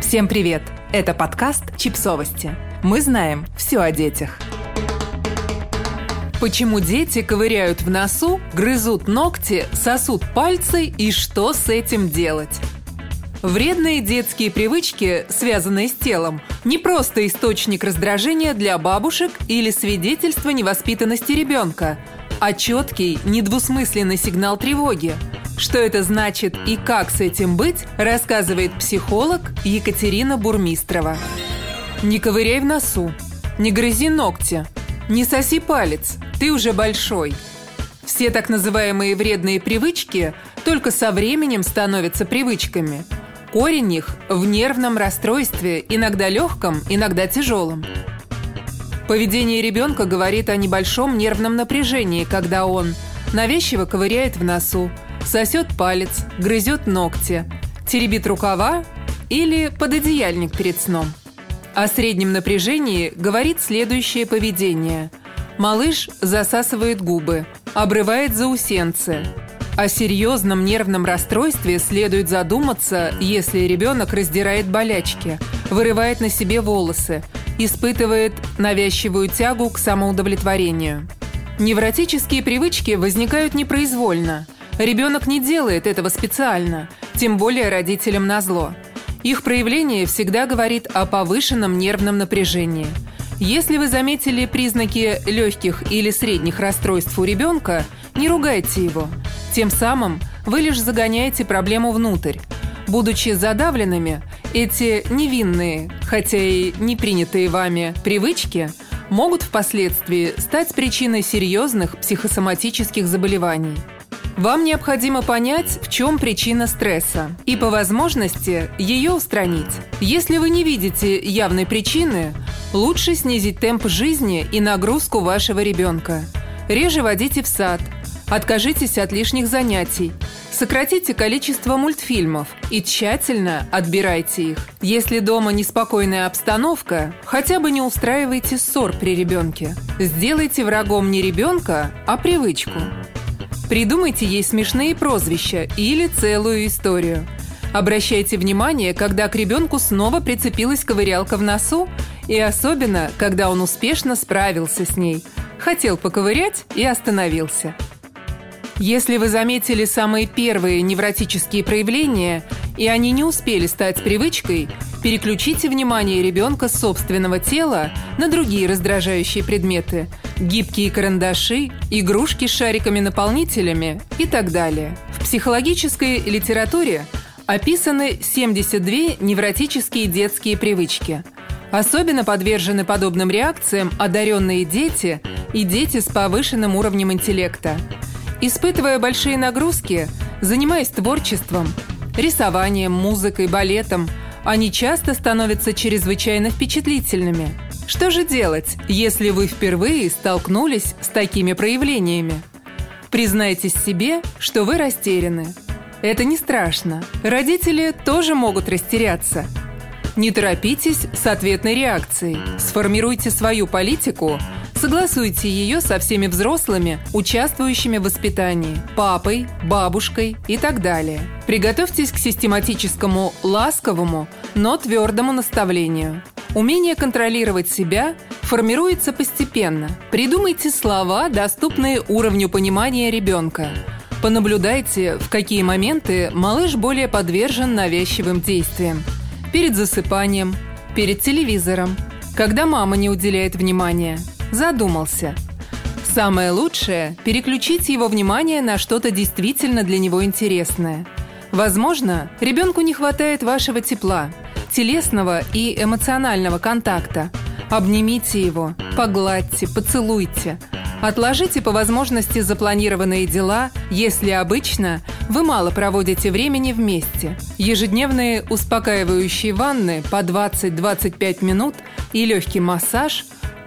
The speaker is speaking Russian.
Всем привет! Это подкаст «Чипсовости». Мы знаем все о детях. Почему дети ковыряют в носу, грызут ногти, сосут пальцы и что с этим делать? Вредные детские привычки, связанные с телом, не просто источник раздражения для бабушек или свидетельство невоспитанности ребенка, а четкий, недвусмысленный сигнал тревоги – что это значит и как с этим быть, рассказывает психолог Екатерина Бурмистрова. Не ковыряй в носу, не грызи ногти, не соси палец, ты уже большой. Все так называемые вредные привычки только со временем становятся привычками. Корень их в нервном расстройстве, иногда легком, иногда тяжелом. Поведение ребенка говорит о небольшом нервном напряжении, когда он навязчиво ковыряет в носу, сосет палец, грызет ногти, теребит рукава или пододеяльник перед сном. О среднем напряжении говорит следующее поведение. Малыш засасывает губы, обрывает заусенцы. О серьезном нервном расстройстве следует задуматься, если ребенок раздирает болячки, вырывает на себе волосы, испытывает навязчивую тягу к самоудовлетворению. Невротические привычки возникают непроизвольно – Ребенок не делает этого специально, тем более родителям назло. Их проявление всегда говорит о повышенном нервном напряжении. Если вы заметили признаки легких или средних расстройств у ребенка, не ругайте его. Тем самым вы лишь загоняете проблему внутрь. Будучи задавленными, эти невинные, хотя и не принятые вами, привычки могут впоследствии стать причиной серьезных психосоматических заболеваний. Вам необходимо понять, в чем причина стресса, и по возможности ее устранить. Если вы не видите явной причины, лучше снизить темп жизни и нагрузку вашего ребенка. Реже водите в сад, откажитесь от лишних занятий, сократите количество мультфильмов и тщательно отбирайте их. Если дома неспокойная обстановка, хотя бы не устраивайте ссор при ребенке. Сделайте врагом не ребенка, а привычку. Придумайте ей смешные прозвища или целую историю. Обращайте внимание, когда к ребенку снова прицепилась ковырялка в носу, и особенно, когда он успешно справился с ней. Хотел поковырять и остановился. Если вы заметили самые первые невротические проявления, и они не успели стать привычкой, переключите внимание ребенка с собственного тела на другие раздражающие предметы – гибкие карандаши, игрушки с шариками-наполнителями и так далее. В психологической литературе описаны 72 невротические детские привычки. Особенно подвержены подобным реакциям одаренные дети и дети с повышенным уровнем интеллекта. Испытывая большие нагрузки, занимаясь творчеством, рисованием, музыкой, балетом, они часто становятся чрезвычайно впечатлительными – что же делать, если вы впервые столкнулись с такими проявлениями? Признайтесь себе, что вы растеряны. Это не страшно. Родители тоже могут растеряться. Не торопитесь с ответной реакцией. Сформируйте свою политику, согласуйте ее со всеми взрослыми, участвующими в воспитании, папой, бабушкой и так далее. Приготовьтесь к систематическому, ласковому, но твердому наставлению – Умение контролировать себя формируется постепенно. Придумайте слова, доступные уровню понимания ребенка. Понаблюдайте, в какие моменты малыш более подвержен навязчивым действиям. Перед засыпанием, перед телевизором, когда мама не уделяет внимания. Задумался. Самое лучшее – переключить его внимание на что-то действительно для него интересное. Возможно, ребенку не хватает вашего тепла – телесного и эмоционального контакта. Обнимите его, погладьте, поцелуйте. Отложите по возможности запланированные дела, если обычно вы мало проводите времени вместе. Ежедневные успокаивающие ванны по 20-25 минут и легкий массаж